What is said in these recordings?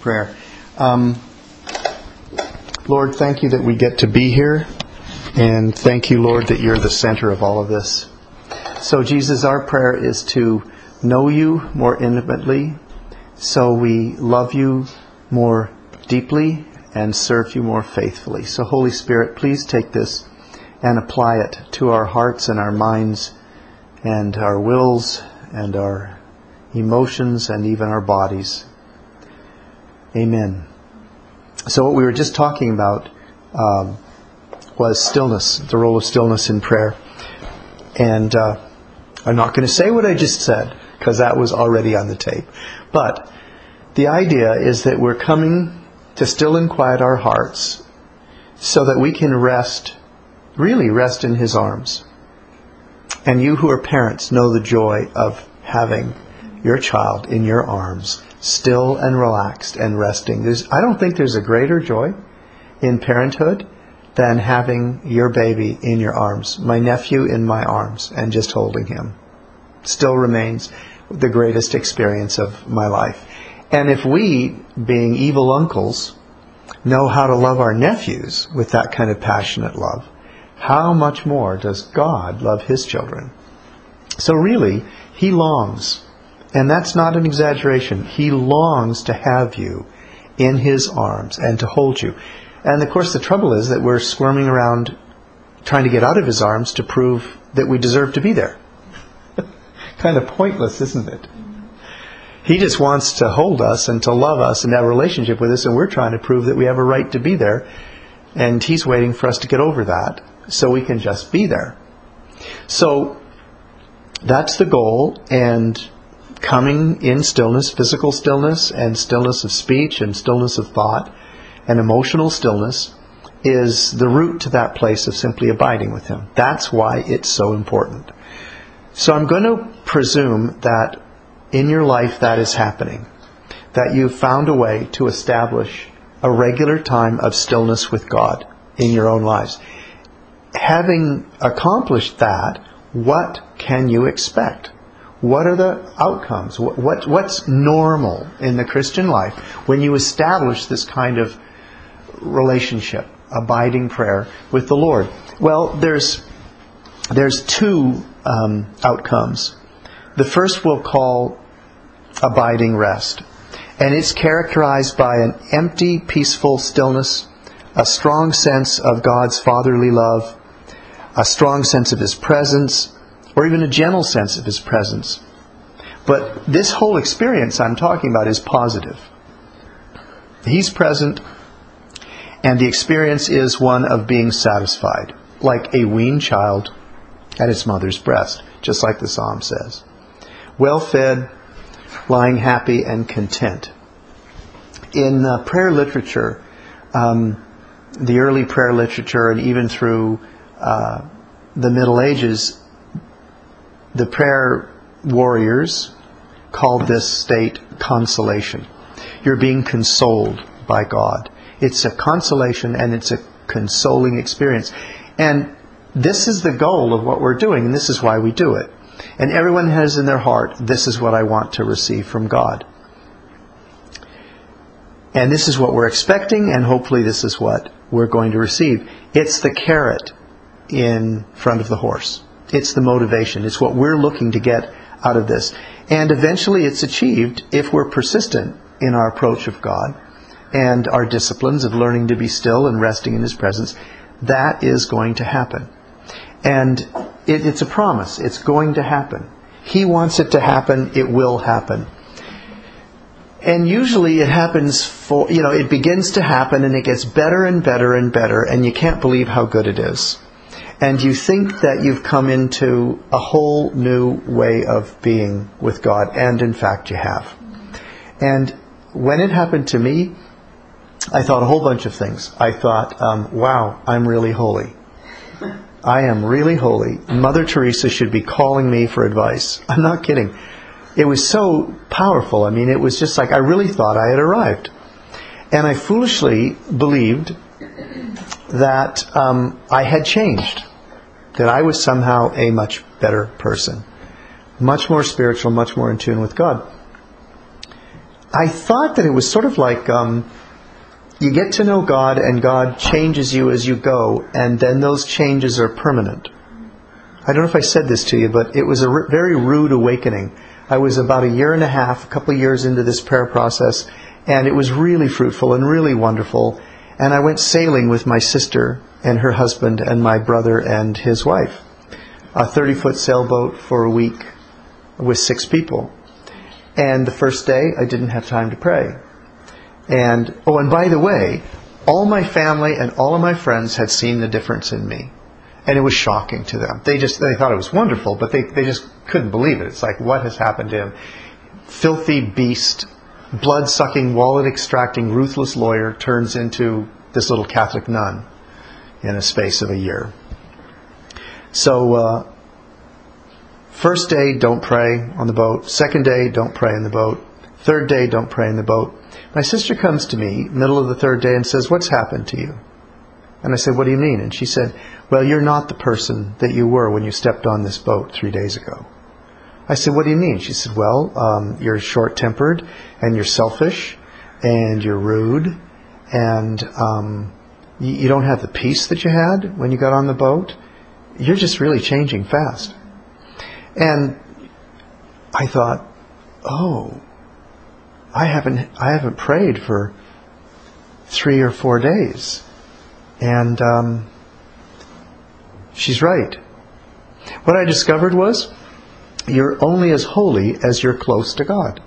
prayer. Um, Lord, thank you that we get to be here, and thank you, Lord, that you're the center of all of this. So, Jesus, our prayer is to know you more intimately, so we love you more deeply and serve you more faithfully. So, Holy Spirit, please take this and apply it to our hearts and our minds and our wills and our emotions and even our bodies. Amen. So, what we were just talking about um, was stillness, the role of stillness in prayer. And uh, I'm not going to say what I just said because that was already on the tape. But the idea is that we're coming to still and quiet our hearts so that we can rest, really rest in His arms. And you who are parents know the joy of having your child in your arms, still and relaxed and resting. There's, I don't think there's a greater joy in parenthood than having your baby in your arms, my nephew in my arms, and just holding him. Still remains the greatest experience of my life. And if we, being evil uncles, know how to love our nephews with that kind of passionate love, how much more does God love his children? So really, he longs and that's not an exaggeration. He longs to have you in his arms and to hold you. And of course, the trouble is that we're squirming around trying to get out of his arms to prove that we deserve to be there. kind of pointless, isn't it? He just wants to hold us and to love us and have a relationship with us, and we're trying to prove that we have a right to be there. And he's waiting for us to get over that so we can just be there. So that's the goal, and coming in stillness, physical stillness, and stillness of speech, and stillness of thought, and emotional stillness is the route to that place of simply abiding with Him. That's why it's so important. So I'm going to presume that in your life that is happening, that you've found a way to establish a regular time of stillness with God in your own lives. Having accomplished that, what can you expect? What are the outcomes? What, what, what's normal in the Christian life when you establish this kind of relationship, abiding prayer with the Lord? Well, there's there's two um, outcomes. The first we'll call abiding rest, and it's characterized by an empty, peaceful stillness, a strong sense of God's fatherly love, a strong sense of His presence, or even a gentle sense of His presence. But this whole experience I'm talking about is positive. He's present, and the experience is one of being satisfied, like a weaned child at its mother's breast, just like the psalm says. Well fed, lying happy and content. In uh, prayer literature, um, the early prayer literature, and even through uh, the Middle Ages, the prayer warriors called this state consolation. You're being consoled by God. It's a consolation and it's a consoling experience. And this is the goal of what we're doing, and this is why we do it. And everyone has in their heart, this is what I want to receive from God. And this is what we're expecting, and hopefully this is what we're going to receive. It's the carrot in front of the horse. It's the motivation. It's what we're looking to get out of this. And eventually it's achieved if we're persistent in our approach of God and our disciplines of learning to be still and resting in His presence. That is going to happen. And it, it's a promise. It's going to happen. He wants it to happen. It will happen. And usually it happens for, you know, it begins to happen and it gets better and better and better and you can't believe how good it is and you think that you've come into a whole new way of being with God, and in fact you have. And when it happened to me, I thought a whole bunch of things. I thought, um, wow, I'm really holy. I am really holy. Mother Teresa should be calling me for advice. I'm not kidding. It was so powerful. I mean, it was just like I really thought I had arrived. And I foolishly believed that um, I had changed that I was somehow a much better person, much more spiritual, much more in tune with God. I thought that it was sort of like um, you get to know God and God changes you as you go, and then those changes are permanent. I don't know if I said this to you, but it was a r- very rude awakening. I was about a year and a half, a couple of years into this prayer process, and it was really fruitful and really wonderful. And I went sailing with my sister and her husband and my brother and his wife. A 30 foot sailboat for a week with six people. And the first day, I didn't have time to pray. And, oh, and by the way, all my family and all of my friends had seen the difference in me. And it was shocking to them. They just, they thought it was wonderful, but they, they just couldn't believe it. It's like, what has happened to him? Filthy beast, blood sucking, wallet extracting, ruthless lawyer turns into this little Catholic nun in a space of a year. So, uh, first day, don't pray on the boat. Second day, don't pray in the boat. Third day, don't pray in the boat. My sister comes to me, middle of the third day, and says, What's happened to you? And I said, What do you mean? And she said, Well, you're not the person that you were when you stepped on this boat three days ago. I said, What do you mean? She said, Well, um, you're short tempered, and you're selfish, and you're rude, and um, you, you don't have the peace that you had when you got on the boat. You're just really changing fast. And I thought, Oh, I haven't I haven't prayed for three or four days, and um, she's right. What I discovered was you're only as holy as you're close to God.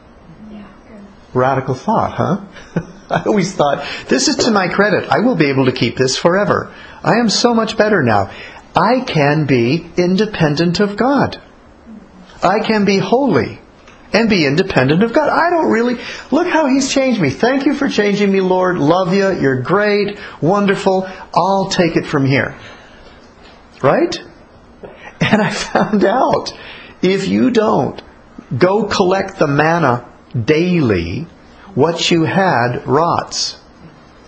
Radical thought, huh? I always thought this is to my credit. I will be able to keep this forever. I am so much better now. I can be independent of God. I can be holy and be independent of God. I don't really look how He's changed me. Thank you for changing me, Lord. Love you. You're great, wonderful. I'll take it from here. Right? And I found out if you don't go collect the manna daily, what you had rots.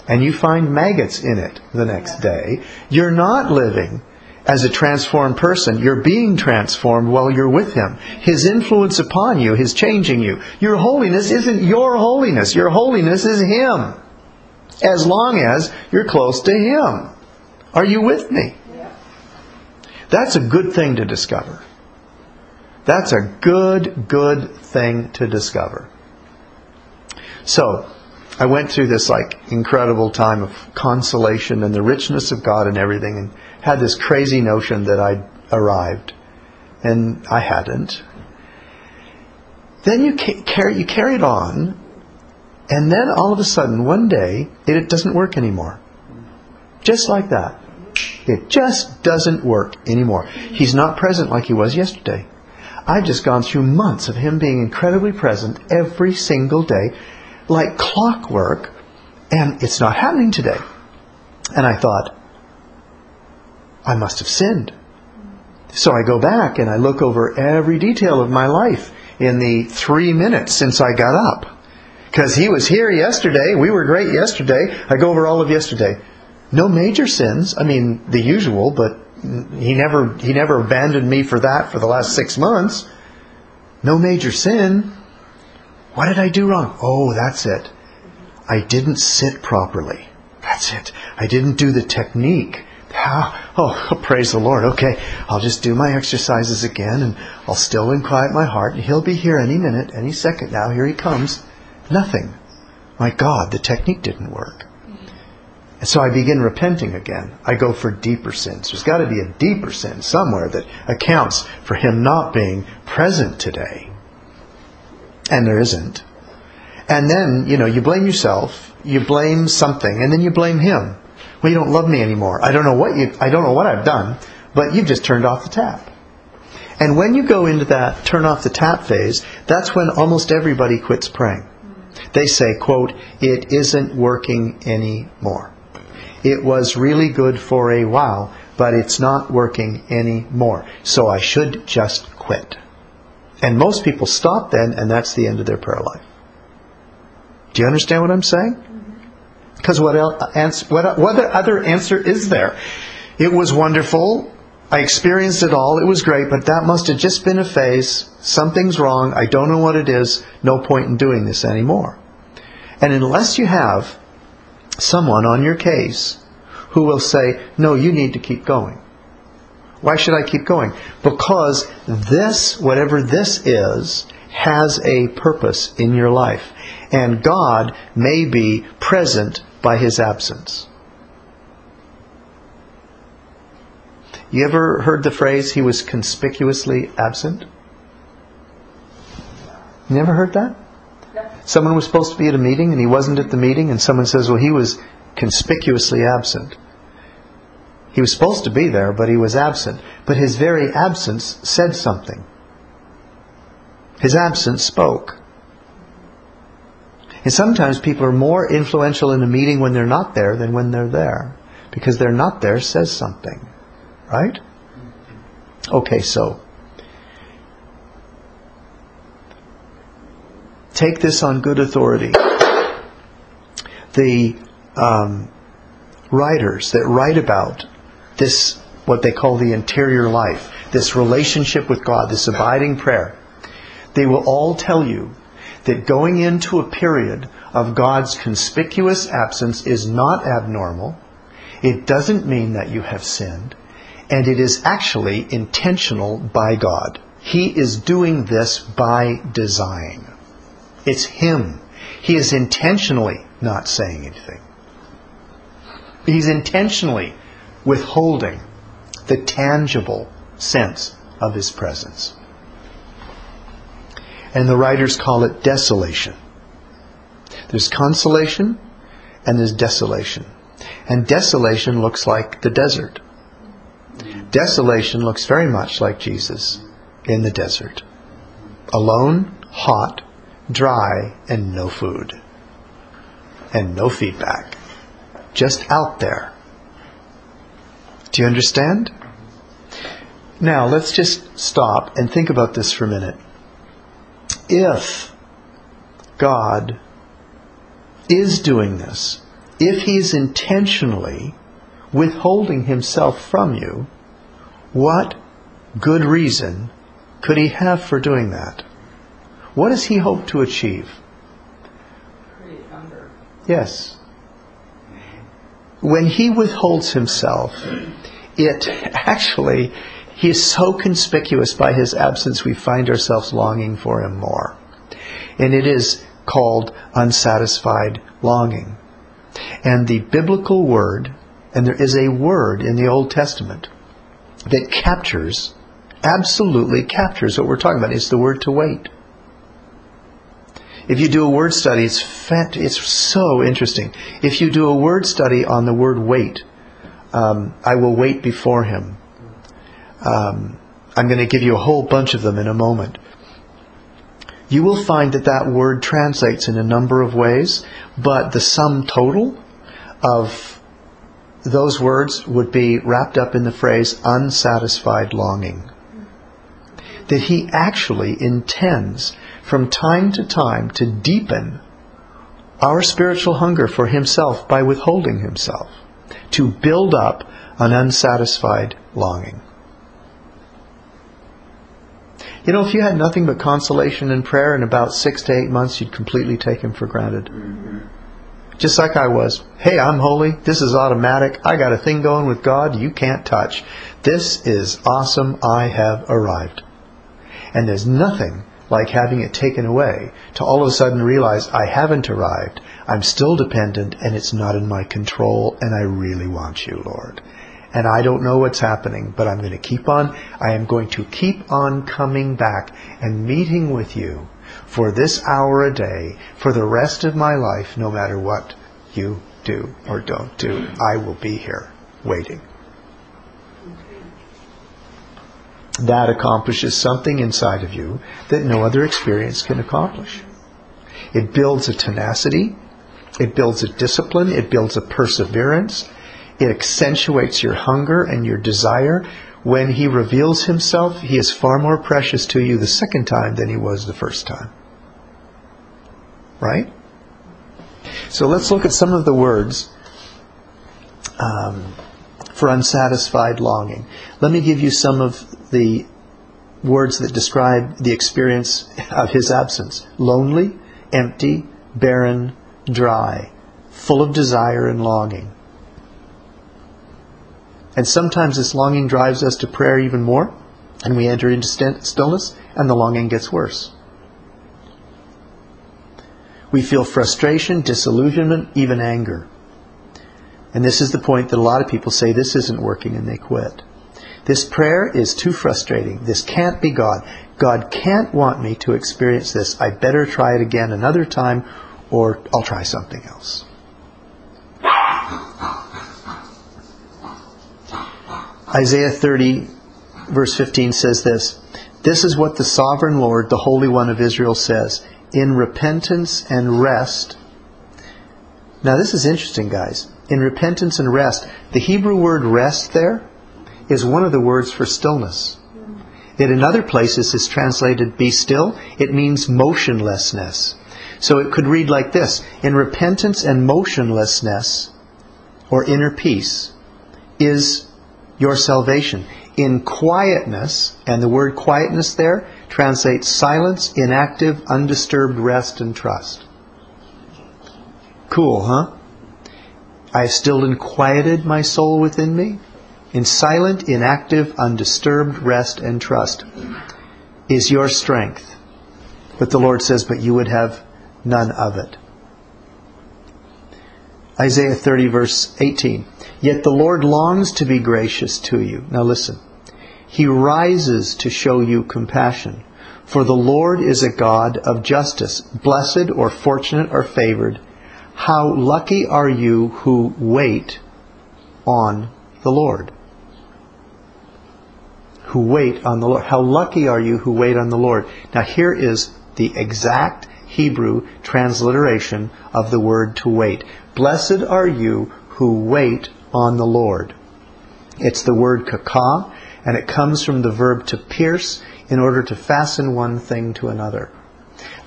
And you find maggots in it the next day. You're not living as a transformed person. You're being transformed while you're with Him. His influence upon you His changing you. Your holiness isn't your holiness. Your holiness is Him. As long as you're close to Him. Are you with me? That's a good thing to discover. That's a good, good thing to discover. So, I went through this like incredible time of consolation and the richness of God and everything and had this crazy notion that I'd arrived. And I hadn't. Then you carry, you carry it on, and then all of a sudden, one day, it doesn't work anymore. Just like that. It just doesn't work anymore. He's not present like he was yesterday. I've just gone through months of him being incredibly present every single day, like clockwork, and it's not happening today. And I thought, I must have sinned. So I go back and I look over every detail of my life in the three minutes since I got up. Because he was here yesterday, we were great yesterday. I go over all of yesterday. No major sins. I mean, the usual, but he never he never abandoned me for that for the last six months. No major sin. What did I do wrong? Oh, that's it. I didn't sit properly. That's it. I didn't do the technique. How? oh, praise the Lord. Okay, I'll just do my exercises again and I'll still and quiet my heart and he'll be here any minute, any second now. Here he comes. Nothing. My God, the technique didn't work. And so I begin repenting again. I go for deeper sins. There's got to be a deeper sin somewhere that accounts for him not being present today. And there isn't. And then, you know, you blame yourself, you blame something, and then you blame him. Well, you don't love me anymore. I don't know what you I don't know what I've done, but you've just turned off the tap. And when you go into that turn off the tap phase, that's when almost everybody quits praying. They say, quote, it isn't working anymore. It was really good for a while, but it's not working anymore. So I should just quit. And most people stop then, and that's the end of their prayer life. Do you understand what I'm saying? Mm-hmm. Because what, else, what, what other answer is there? It was wonderful. I experienced it all. It was great, but that must have just been a phase. Something's wrong. I don't know what it is. No point in doing this anymore. And unless you have someone on your case who will say, no, you need to keep going. Why should I keep going? Because this, whatever this is, has a purpose in your life. And God may be present by his absence. You ever heard the phrase, he was conspicuously absent? Never heard that? Someone was supposed to be at a meeting and he wasn't at the meeting, and someone says, well, he was conspicuously absent. He was supposed to be there, but he was absent. But his very absence said something. His absence spoke. And sometimes people are more influential in a meeting when they're not there than when they're there. Because they're not there says something. Right? Okay, so take this on good authority. The um, writers that write about this, what they call the interior life, this relationship with God, this abiding prayer, they will all tell you that going into a period of God's conspicuous absence is not abnormal. It doesn't mean that you have sinned. And it is actually intentional by God. He is doing this by design. It's Him. He is intentionally not saying anything. He's intentionally withholding the tangible sense of His presence. And the writers call it desolation. There's consolation and there's desolation. And desolation looks like the desert. Desolation looks very much like Jesus in the desert. Alone, hot, dry, and no food. And no feedback. Just out there. Do you understand? Now, let's just stop and think about this for a minute. If God is doing this, if He's intentionally withholding Himself from you, what good reason could He have for doing that? What does He hope to achieve? Yes. When He withholds Himself, it actually, He is so conspicuous by His absence, we find ourselves longing for Him more. And it is called unsatisfied longing. And the biblical word, and there is a word in the Old Testament that captures, absolutely captures what we're talking about. It's the word to wait. If you do a word study, it's it's so interesting. If you do a word study on the word wait, um, I will wait before him. Um, I'm going to give you a whole bunch of them in a moment. You will find that that word translates in a number of ways, but the sum total of those words would be wrapped up in the phrase unsatisfied longing. That he actually intends from time to time to deepen our spiritual hunger for himself by withholding himself, to build up an unsatisfied longing. You know, if you had nothing but consolation and prayer in about six to eight months, you'd completely take him for granted. Just like I was. Hey, I'm holy. This is automatic. I got a thing going with God you can't touch. This is awesome. I have arrived. And there's nothing like having it taken away to all of a sudden realize I haven't arrived. I'm still dependent and it's not in my control and I really want you, Lord. And I don't know what's happening, but I'm going to keep on, I am going to keep on coming back and meeting with you for this hour a day for the rest of my life, no matter what you do or don't do. I will be here waiting. That accomplishes something inside of you that no other experience can accomplish. It builds a tenacity, it builds a discipline, it builds a perseverance, it accentuates your hunger and your desire. When he reveals himself, he is far more precious to you the second time than he was the first time. Right? So let's look at some of the words um, for unsatisfied longing. Let me give you some of the words that describe the experience of his absence lonely, empty, barren, dry, full of desire and longing. And sometimes this longing drives us to prayer even more, and we enter into stillness, and the longing gets worse. We feel frustration, disillusionment, even anger. And this is the point that a lot of people say this isn't working and they quit. This prayer is too frustrating. This can't be God. God can't want me to experience this. I better try it again another time or I'll try something else. Isaiah 30, verse 15 says this This is what the sovereign Lord, the Holy One of Israel, says In repentance and rest. Now, this is interesting, guys. In repentance and rest, the Hebrew word rest there is one of the words for stillness. It in other places is translated be still. It means motionlessness. So it could read like this In repentance and motionlessness, or inner peace, is your salvation. In quietness, and the word quietness there translates silence, inactive, undisturbed rest and trust. Cool, huh? I have still and quieted my soul within me. In silent, inactive, undisturbed rest and trust is your strength. But the Lord says, but you would have none of it. Isaiah 30, verse 18. Yet the Lord longs to be gracious to you. Now listen. He rises to show you compassion. For the Lord is a God of justice. Blessed or fortunate or favored. How lucky are you who wait on the Lord. Who wait on the Lord. How lucky are you who wait on the Lord. Now here is the exact Hebrew transliteration of the word to wait. Blessed are you who wait on the Lord. It's the word kaka, and it comes from the verb to pierce in order to fasten one thing to another.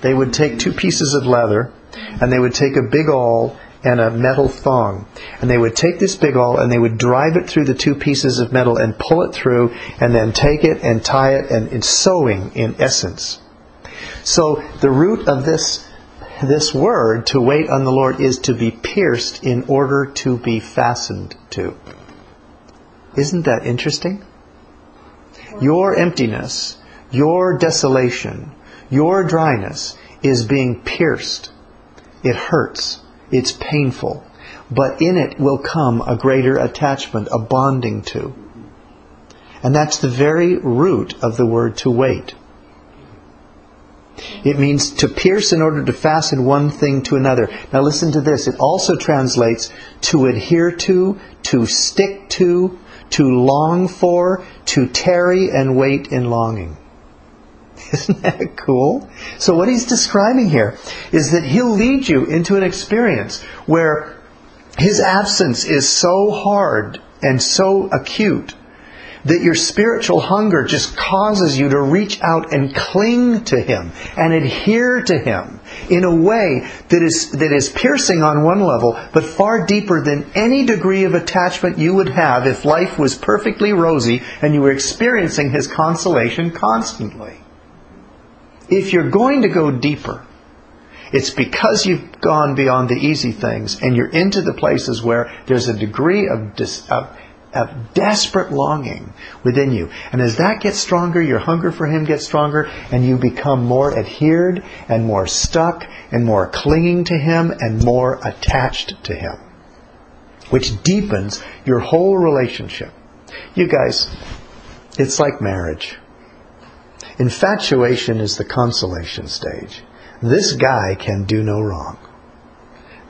They would take two pieces of leather, and they would take a big awl and a metal thong. And they would take this big awl and they would drive it through the two pieces of metal and pull it through and then take it and tie it and it's sewing in essence. So the root of this this word, to wait on the Lord, is to be pierced in order to be fastened to. Isn't that interesting? Your emptiness, your desolation, your dryness is being pierced. It hurts. It's painful. But in it will come a greater attachment, a bonding to. And that's the very root of the word to wait. It means to pierce in order to fasten one thing to another. Now listen to this. It also translates to adhere to, to stick to, to long for, to tarry and wait in longing. Isn't that cool? So what he's describing here is that he'll lead you into an experience where his absence is so hard and so acute that your spiritual hunger just causes you to reach out and cling to Him and adhere to Him in a way that is, that is piercing on one level, but far deeper than any degree of attachment you would have if life was perfectly rosy and you were experiencing His consolation constantly. If you're going to go deeper, it's because you've gone beyond the easy things and you're into the places where there's a degree of, dis, of of desperate longing within you. And as that gets stronger, your hunger for Him gets stronger, and you become more adhered and more stuck and more clinging to Him and more attached to Him, which deepens your whole relationship. You guys, it's like marriage. Infatuation is the consolation stage. This guy can do no wrong.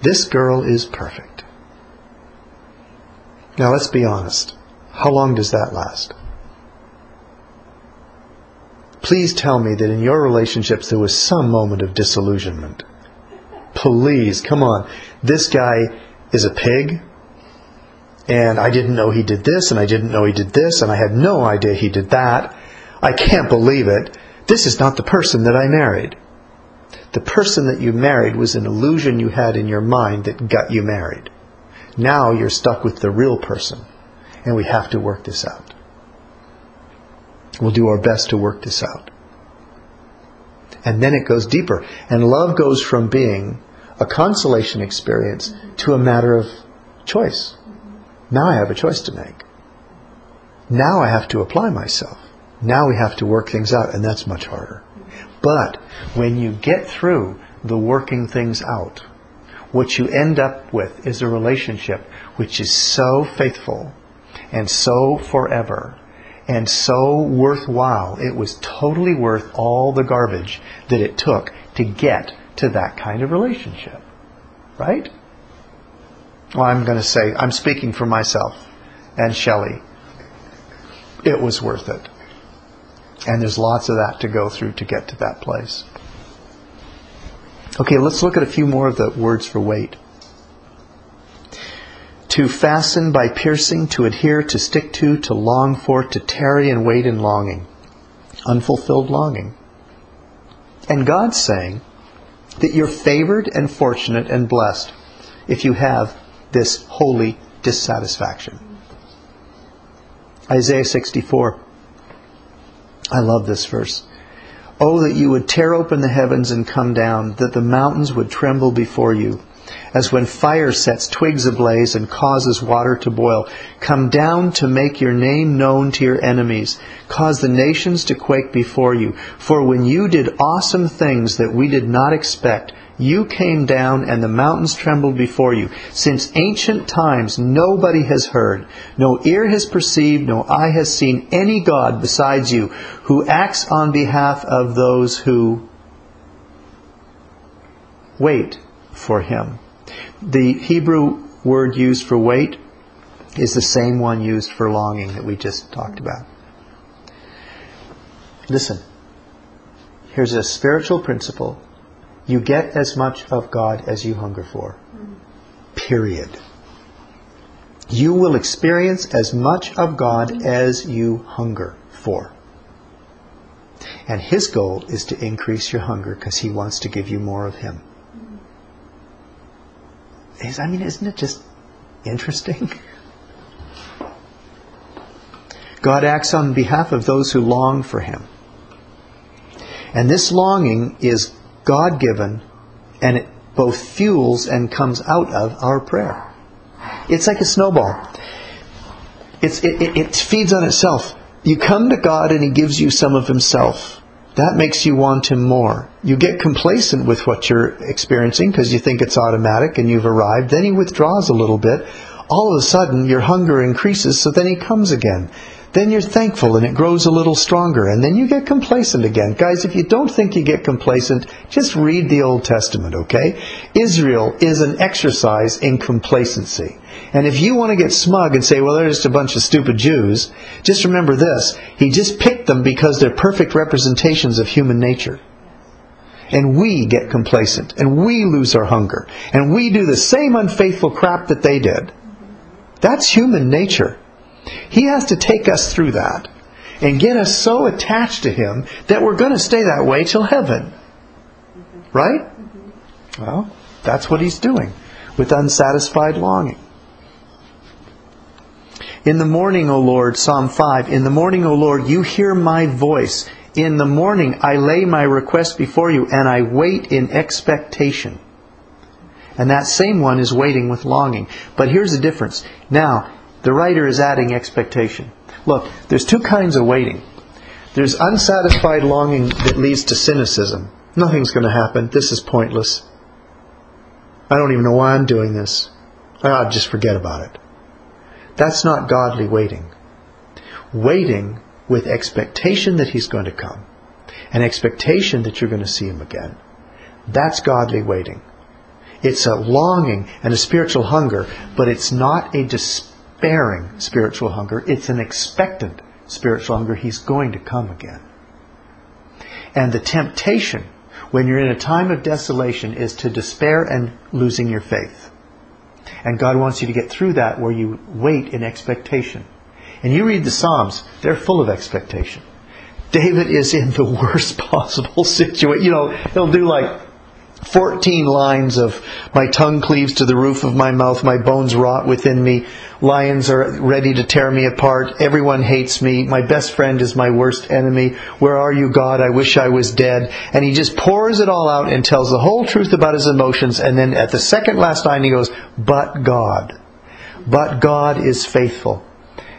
This girl is perfect. Now let's be honest. How long does that last? Please tell me that in your relationships there was some moment of disillusionment. Please, come on. This guy is a pig, and I didn't know he did this, and I didn't know he did this, and I had no idea he did that. I can't believe it. This is not the person that I married. The person that you married was an illusion you had in your mind that got you married. Now you're stuck with the real person, and we have to work this out. We'll do our best to work this out. And then it goes deeper. And love goes from being a consolation experience to a matter of choice. Now I have a choice to make. Now I have to apply myself. Now we have to work things out, and that's much harder. But when you get through the working things out, what you end up with is a relationship which is so faithful and so forever and so worthwhile. It was totally worth all the garbage that it took to get to that kind of relationship. Right? Well, I'm going to say, I'm speaking for myself and Shelley. It was worth it. And there's lots of that to go through to get to that place. Okay, let's look at a few more of the words for wait. To fasten by piercing, to adhere, to stick to, to long for, to tarry and wait in longing. Unfulfilled longing. And God's saying that you're favored and fortunate and blessed if you have this holy dissatisfaction. Isaiah 64. I love this verse. Oh, that you would tear open the heavens and come down, that the mountains would tremble before you. As when fire sets twigs ablaze and causes water to boil, come down to make your name known to your enemies. Cause the nations to quake before you. For when you did awesome things that we did not expect, you came down and the mountains trembled before you. Since ancient times nobody has heard, no ear has perceived, no eye has seen any God besides you who acts on behalf of those who wait for him. The Hebrew word used for wait is the same one used for longing that we just talked about. Listen, here's a spiritual principle you get as much of God as you hunger for. Period. You will experience as much of God as you hunger for. And His goal is to increase your hunger because He wants to give you more of Him. I mean, isn't it just interesting? God acts on behalf of those who long for Him. And this longing is God given, and it both fuels and comes out of our prayer. It's like a snowball. It, it, it feeds on itself. You come to God and He gives you some of Himself. That makes you want Him more. You get complacent with what you're experiencing because you think it's automatic and you've arrived. Then He withdraws a little bit. All of a sudden, your hunger increases, so then He comes again then you're thankful and it grows a little stronger and then you get complacent again. Guys, if you don't think you get complacent, just read the Old Testament, okay? Israel is an exercise in complacency. And if you want to get smug and say, well, they're just a bunch of stupid Jews, just remember this. He just picked them because they're perfect representations of human nature. And we get complacent and we lose our hunger and we do the same unfaithful crap that they did. That's human nature. He has to take us through that and get us so attached to Him that we're going to stay that way till heaven. Right? Well, that's what He's doing with unsatisfied longing. In the morning, O Lord, Psalm 5, in the morning, O Lord, you hear my voice. In the morning, I lay my request before you and I wait in expectation. And that same one is waiting with longing. But here's the difference. Now, the writer is adding expectation. Look, there's two kinds of waiting. There's unsatisfied longing that leads to cynicism. Nothing's going to happen. This is pointless. I don't even know why I'm doing this. Ah, just forget about it. That's not godly waiting. Waiting with expectation that He's going to come, an expectation that you're going to see Him again. That's godly waiting. It's a longing and a spiritual hunger, but it's not a despair despairing spiritual hunger. It's an expectant spiritual hunger. He's going to come again. And the temptation when you're in a time of desolation is to despair and losing your faith. And God wants you to get through that where you wait in expectation. And you read the Psalms, they're full of expectation. David is in the worst possible situation. You know, he'll do like 14 lines of my tongue cleaves to the roof of my mouth, my bones rot within me, lions are ready to tear me apart, everyone hates me, my best friend is my worst enemy, where are you God, I wish I was dead. And he just pours it all out and tells the whole truth about his emotions, and then at the second last line he goes, but God. But God is faithful.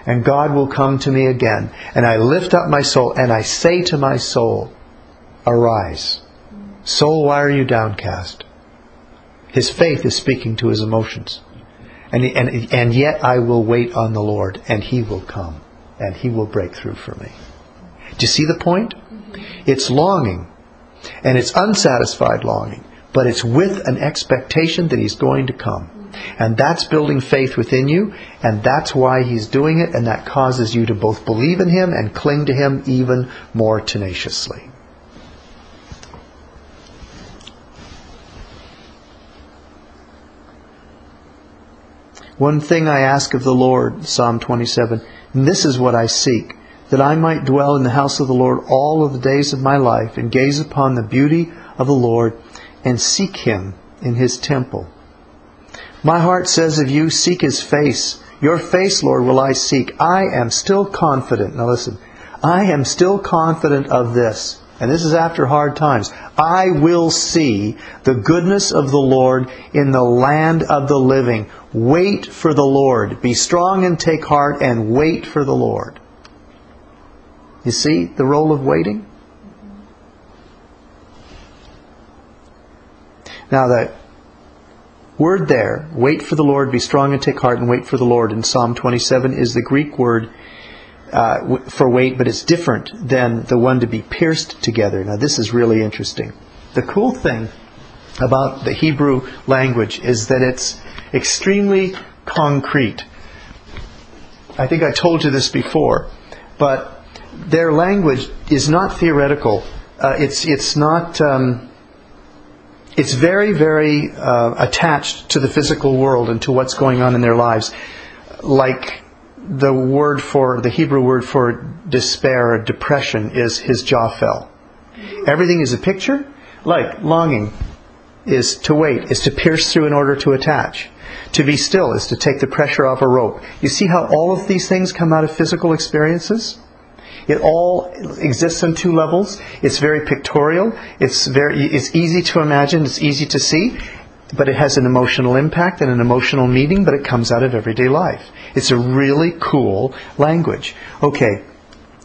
And God will come to me again. And I lift up my soul and I say to my soul, Arise. Soul, why are you downcast? His faith is speaking to his emotions. And, and, and yet I will wait on the Lord, and he will come, and he will break through for me. Do you see the point? Mm-hmm. It's longing, and it's unsatisfied longing, but it's with an expectation that he's going to come. Mm-hmm. And that's building faith within you, and that's why he's doing it, and that causes you to both believe in him and cling to him even more tenaciously. One thing I ask of the Lord, Psalm 27, and this is what I seek, that I might dwell in the house of the Lord all of the days of my life, and gaze upon the beauty of the Lord, and seek him in his temple. My heart says of you, seek his face. Your face, Lord, will I seek. I am still confident. Now listen, I am still confident of this. And this is after hard times. I will see the goodness of the Lord in the land of the living. Wait for the Lord. Be strong and take heart and wait for the Lord. You see the role of waiting? Now that word there, wait for the Lord, be strong and take heart and wait for the Lord in Psalm 27 is the Greek word uh, for weight, but it's different than the one to be pierced together. Now this is really interesting. The cool thing about the Hebrew language is that it's extremely concrete. I think I told you this before, but their language is not theoretical. Uh, it's it's not. Um, it's very, very uh, attached to the physical world and to what's going on in their lives. Like the word for, the Hebrew word for despair or depression is his jaw fell. Everything is a picture. Like longing is to wait, is to pierce through in order to attach. To be still is to take the pressure off a rope. You see how all of these things come out of physical experiences? It all exists on two levels. It's very pictorial. It's very it's easy to imagine. It's easy to see, but it has an emotional impact and an emotional meaning. But it comes out of everyday life. It's a really cool language. Okay,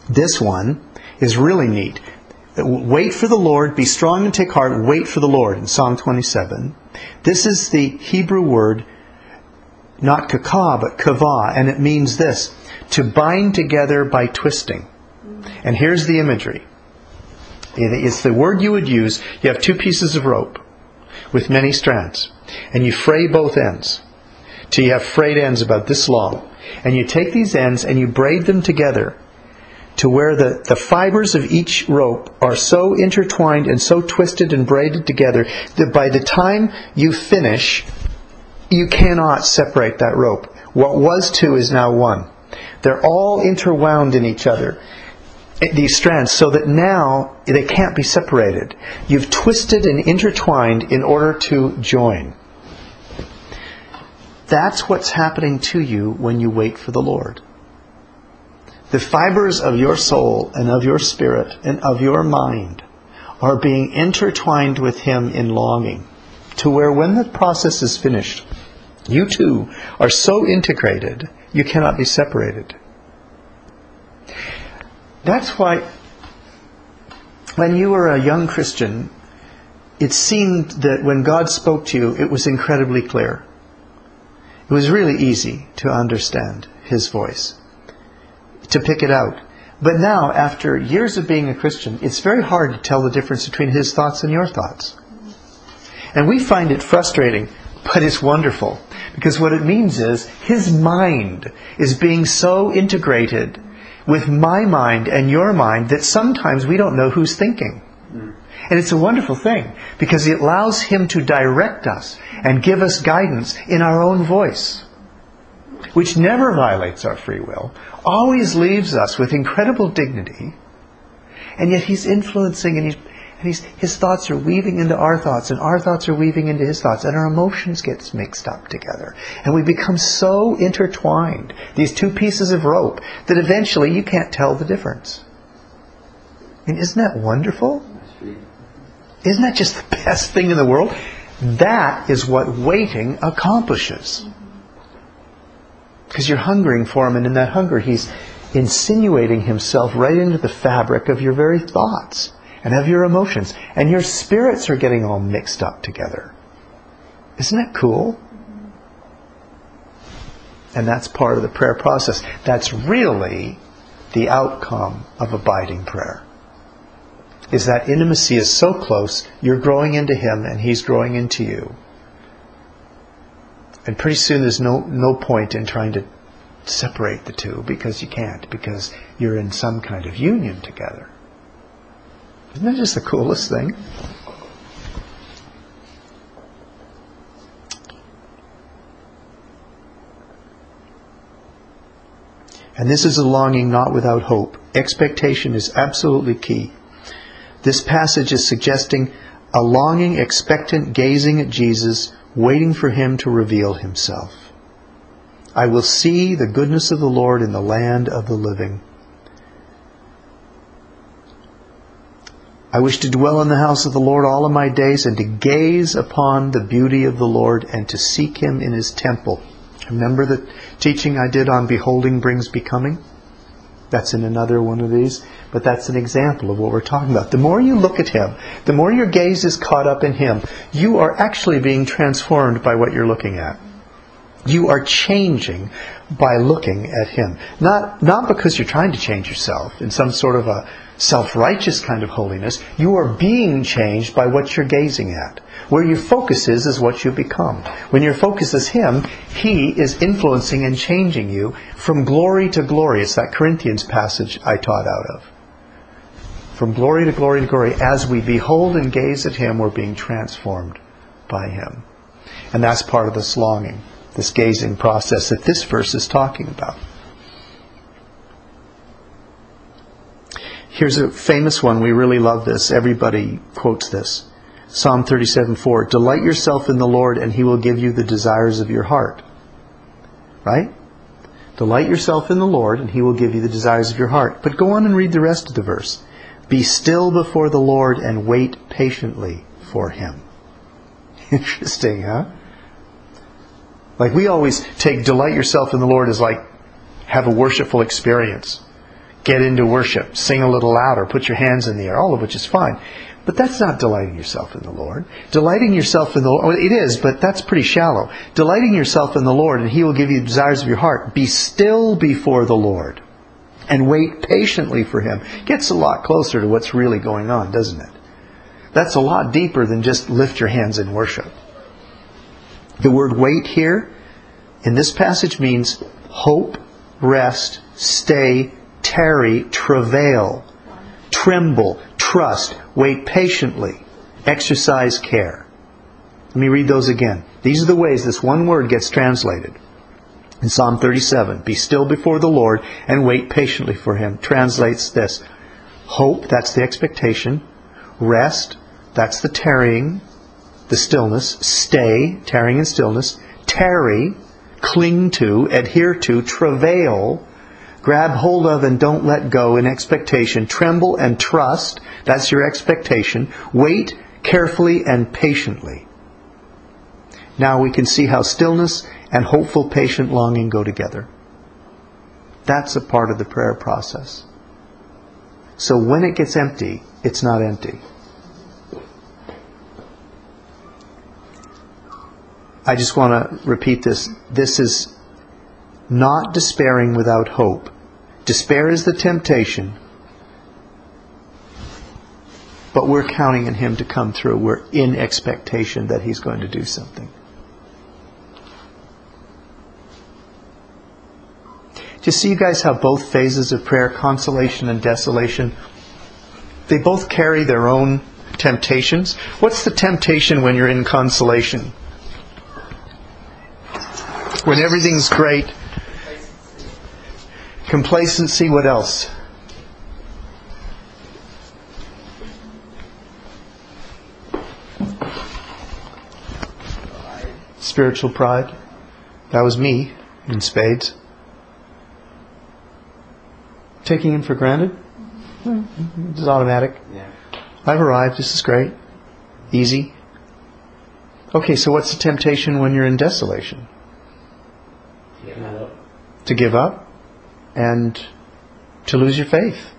this one is really neat. Wait for the Lord, be strong and take heart, wait for the Lord in Psalm 27. This is the Hebrew word, not kaka, but kava, and it means this to bind together by twisting. And here's the imagery. It's the word you would use. You have two pieces of rope with many strands, and you fray both ends till you have frayed ends about this long. And you take these ends and you braid them together to where the, the fibers of each rope are so intertwined and so twisted and braided together that by the time you finish, you cannot separate that rope. What was two is now one. They're all interwound in each other these strands so that now they can't be separated. You've twisted and intertwined in order to join. That's what's happening to you when you wait for the Lord. The fibers of your soul and of your spirit and of your mind are being intertwined with Him in longing to where when the process is finished, you too are so integrated you cannot be separated. That's why when you were a young Christian, it seemed that when God spoke to you, it was incredibly clear. It was really easy to understand His voice, to pick it out. But now, after years of being a Christian, it's very hard to tell the difference between His thoughts and your thoughts. And we find it frustrating, but it's wonderful. Because what it means is His mind is being so integrated with my mind and your mind that sometimes we don't know who's thinking. Hmm. And it's a wonderful thing because it allows Him to direct us and give us guidance in our own voice, which never violates our free will, always leaves us with incredible dignity, and yet He's influencing and He's And his thoughts are weaving into our thoughts, and our thoughts are weaving into his thoughts, and our emotions get mixed up together. And we become so intertwined, these two pieces of rope, that eventually you can't tell the difference. I mean, isn't that wonderful? Isn't that just the best thing in the world? That is what waiting accomplishes. Because you're hungering for him, and in that hunger, he's insinuating himself right into the fabric of your very thoughts and of your emotions. And your spirits are getting all mixed up together. Isn't that cool? And that's part of the prayer process. That's really the outcome of abiding prayer. Is that intimacy is so close, you're growing into Him and He's growing into you. And pretty soon there's no, no point in trying to separate the two because you can't, because you're in some kind of union together. Isn't that just the coolest thing? And this is a longing not without hope. Expectation is absolutely key. This passage is suggesting a longing, expectant gazing at Jesus, waiting for him to reveal himself. I will see the goodness of the Lord in the land of the living. I wish to dwell in the house of the Lord all of my days and to gaze upon the beauty of the Lord and to seek him in his temple. Remember the teaching I did on beholding brings becoming? That's in another one of these, but that's an example of what we're talking about. The more you look at him, the more your gaze is caught up in him, you are actually being transformed by what you're looking at. You are changing by looking at him. Not, not because you're trying to change yourself in some sort of a self-righteous kind of holiness. You are being changed by what you're gazing at. Where your focus is, is what you become. When your focus is Him, He is influencing and changing you from glory to glory. It's that Corinthians passage I taught out of. From glory to glory to glory, as we behold and gaze at Him, we're being transformed by Him. And that's part of this longing, this gazing process that this verse is talking about. Here's a famous one. We really love this. Everybody quotes this. Psalm 37:4. Delight yourself in the Lord, and He will give you the desires of your heart. Right? Delight yourself in the Lord, and He will give you the desires of your heart. But go on and read the rest of the verse. Be still before the Lord and wait patiently for Him. Interesting, huh? Like we always take delight yourself in the Lord as like have a worshipful experience get into worship, sing a little louder, put your hands in the air, all of which is fine. But that's not delighting yourself in the Lord. Delighting yourself in the Lord, it is, but that's pretty shallow. Delighting yourself in the Lord, and He will give you the desires of your heart. Be still before the Lord and wait patiently for Him. Gets a lot closer to what's really going on, doesn't it? That's a lot deeper than just lift your hands in worship. The word wait here in this passage means hope, rest, stay, tarry, travail, tremble, trust, wait patiently, exercise care. Let me read those again. These are the ways this one word gets translated. In Psalm 37, be still before the Lord and wait patiently for him. Translates this. Hope, that's the expectation. Rest, that's the tarrying, the stillness. Stay, tarrying and stillness. Tarry, cling to, adhere to, travail, grab hold of and don't let go in expectation. Tremble and trust. That's your expectation. Wait carefully and patiently. Now we can see how stillness and hopeful, patient longing go together. That's a part of the prayer process. So when it gets empty, it's not empty. I just want to repeat this. This is not despairing without hope. Despair is the temptation, but we're counting on Him to come through. We're in expectation that He's going to do something. You see, you guys, how both phases of prayer, consolation and desolation, they both carry their own temptations? What's the temptation when you're in consolation? When everything's great, Complacency, what else? Spiritual pride. That was me in spades. Taking in for granted? It's automatic. Yeah. I've arrived. This is great. Easy. Okay, so what's the temptation when you're in desolation? To give up? And to lose your faith.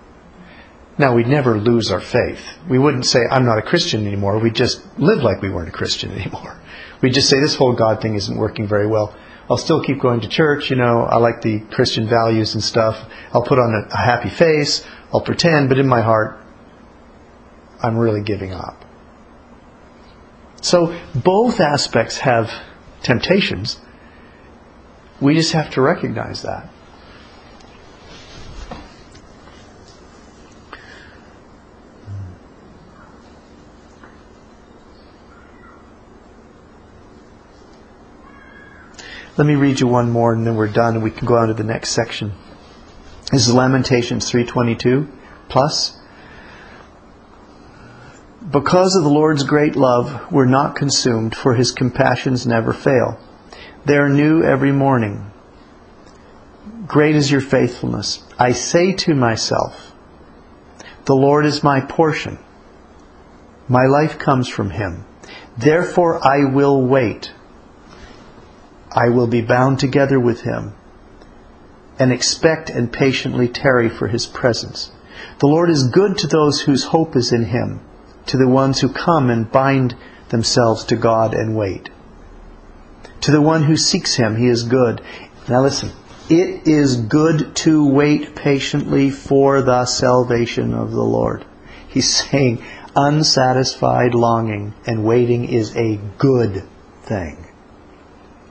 Now, we'd never lose our faith. We wouldn't say, I'm not a Christian anymore. We'd just live like we weren't a Christian anymore. We'd just say, this whole God thing isn't working very well. I'll still keep going to church, you know, I like the Christian values and stuff. I'll put on a, a happy face, I'll pretend, but in my heart, I'm really giving up. So both aspects have temptations. We just have to recognize that. Let me read you one more and then we're done and we can go on to the next section. This is Lamentations 322 plus. Because of the Lord's great love, we're not consumed, for his compassions never fail. They are new every morning. Great is your faithfulness. I say to myself, The Lord is my portion. My life comes from him. Therefore I will wait. I will be bound together with him and expect and patiently tarry for his presence. The Lord is good to those whose hope is in him, to the ones who come and bind themselves to God and wait. To the one who seeks him, he is good. Now listen, it is good to wait patiently for the salvation of the Lord. He's saying unsatisfied longing and waiting is a good thing.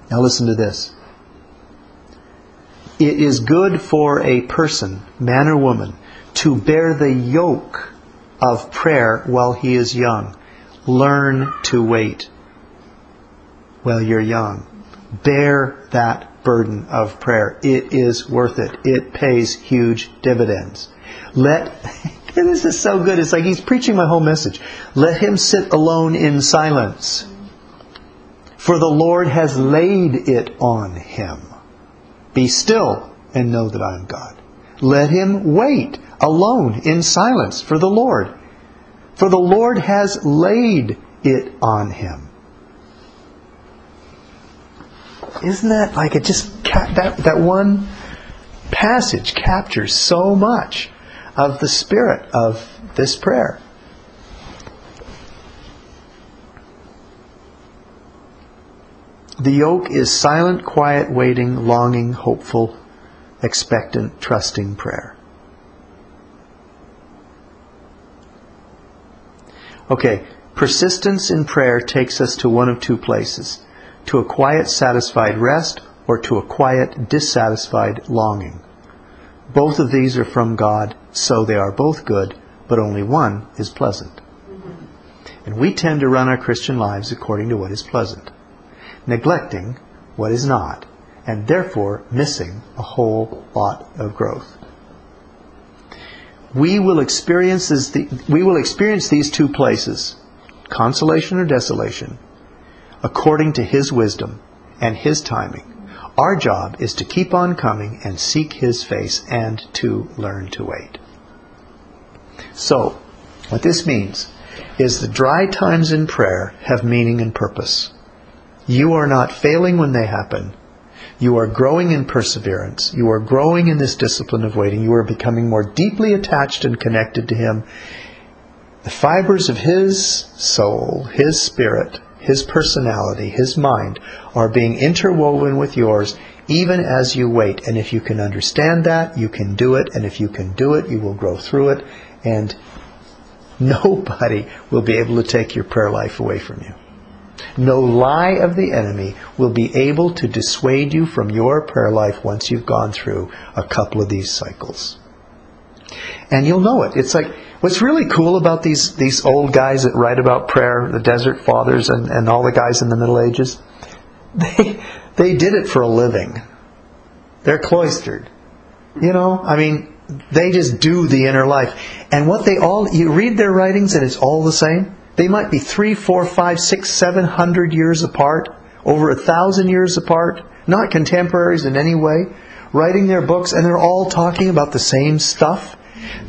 Now listen to this. It is good for a person, man or woman, to bear the yoke of prayer while he is young. Learn to wait while you're young. Bear that burden of prayer. It is worth it. It pays huge dividends. Let, this is so good. It's like he's preaching my whole message. Let him sit alone in silence. For the Lord has laid it on him. Be still and know that I am God. Let him wait alone in silence for the Lord. For the Lord has laid it on him. Isn't that like it just that that one passage captures so much of the spirit of this prayer. The yoke is silent, quiet, waiting, longing, hopeful, expectant, trusting prayer. Okay, persistence in prayer takes us to one of two places to a quiet, satisfied rest or to a quiet, dissatisfied longing. Both of these are from God, so they are both good, but only one is pleasant. And we tend to run our Christian lives according to what is pleasant neglecting what is not, and therefore missing a whole lot of growth. We will experience, we will experience these two places, consolation or desolation, according to His wisdom and His timing. Our job is to keep on coming and seek His face and to learn to wait. So, what this means is the dry times in prayer have meaning and purpose. You are not failing when they happen. You are growing in perseverance. You are growing in this discipline of waiting. You are becoming more deeply attached and connected to Him. The fibers of His soul, His spirit, His personality, His mind are being interwoven with yours even as you wait. And if you can understand that, you can do it. And if you can do it, you will grow through it. And nobody will be able to take your prayer life away from you. No lie of the enemy will be able to dissuade you from your prayer life once you've gone through a couple of these cycles. And you'll know it. It's like, what's really cool about these, these old guys that write about prayer, the Desert Fathers and, and all the guys in the Middle Ages, they, they did it for a living. They're cloistered. You know, I mean, they just do the inner life. And what they all, you read their writings and it's all the same. They might be three, four, five, six, seven hundred years apart, over a thousand years apart, not contemporaries in any way, writing their books, and they're all talking about the same stuff.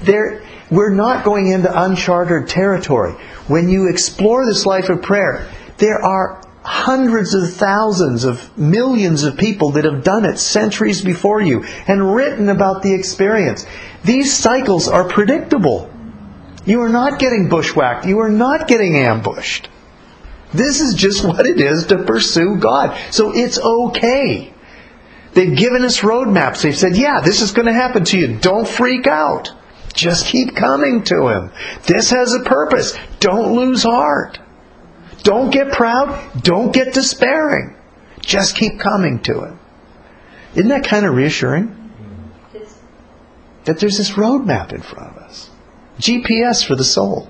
They're, we're not going into uncharted territory. When you explore this life of prayer, there are hundreds of thousands of millions of people that have done it centuries before you and written about the experience. These cycles are predictable. You are not getting bushwhacked. You are not getting ambushed. This is just what it is to pursue God. So it's okay. They've given us roadmaps. They've said, yeah, this is going to happen to you. Don't freak out. Just keep coming to Him. This has a purpose. Don't lose heart. Don't get proud. Don't get despairing. Just keep coming to Him. Isn't that kind of reassuring? That there's this roadmap in front of us. GPS for the soul.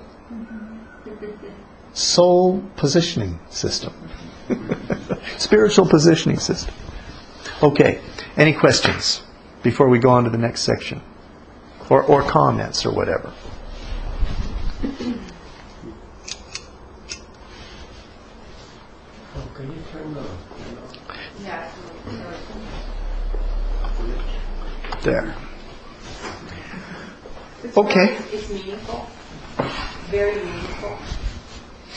Soul positioning system. Spiritual positioning system. Okay. Any questions before we go on to the next section? Or, or comments or whatever? Oh, can you turn the, Yeah. There. It's Okay. It's meaningful, very meaningful,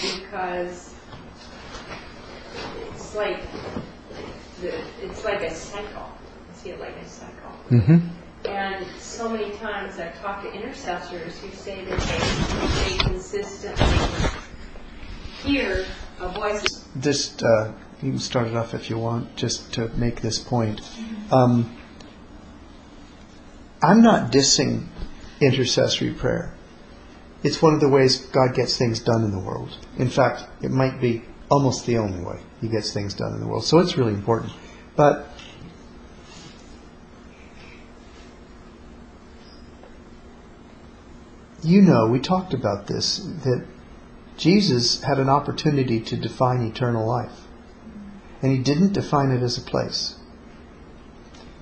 because it's like, it's like a cycle. I see it like a cycle. Mm-hmm. And so many times I've talked to intercessors who say that they, they consistently hear a voice. Just, uh, you can start it off if you want, just to make this point. Um, I'm not dissing intercessory prayer. It's one of the ways God gets things done in the world. In fact, it might be almost the only way He gets things done in the world. So it's really important. But you know, we talked about this, that Jesus had an opportunity to define eternal life. And he didn't define it as a place.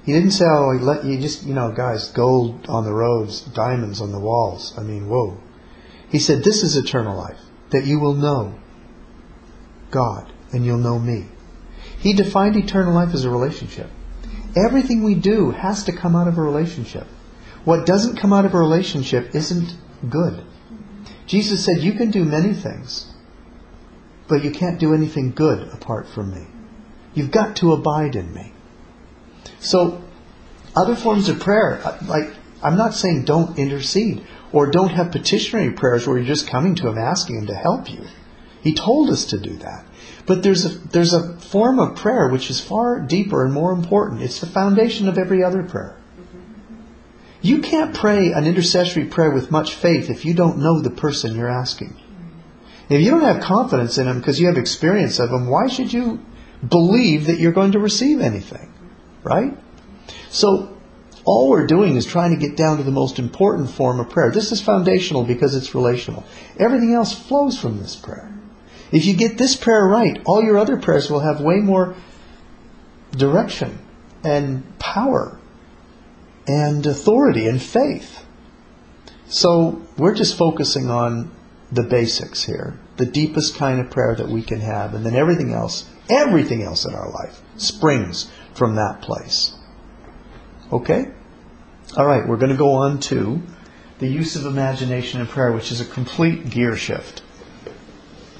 He didn't say, oh, he let you just, you know, guys, gold on the roads, diamonds on the walls. I mean, whoa. He said, this is eternal life, that you will know God and you'll know me. He defined eternal life as a relationship. Everything we do has to come out of a relationship. What doesn't come out of a relationship isn't good. Jesus said, You can do many things, but you can't do anything good apart from me. You've got to abide in me. So, other forms of prayer, like, I'm not saying don't intercede or don't have petitionary prayers where you're just coming to Him asking Him to help you. He told us to do that. But there's a, there's a form of prayer which is far deeper and more important. It's the foundation of every other prayer. You can't pray an intercessory prayer with much faith if you don't know the person you're asking. If you don't have confidence in them because you have experience of them, why should you believe that you're going to receive anything? Right? So, all we're doing is trying to get down to the most important form of prayer. This is foundational because it's relational. Everything else flows from this prayer. If you get this prayer right, all your other prayers will have way more direction and power and authority and faith. So we're just focusing on the basics here, the deepest kind of prayer that we can have, and then everything else, everything else in our life springs from that place. Okay? All right, we're going to go on to the use of imagination in prayer, which is a complete gear shift.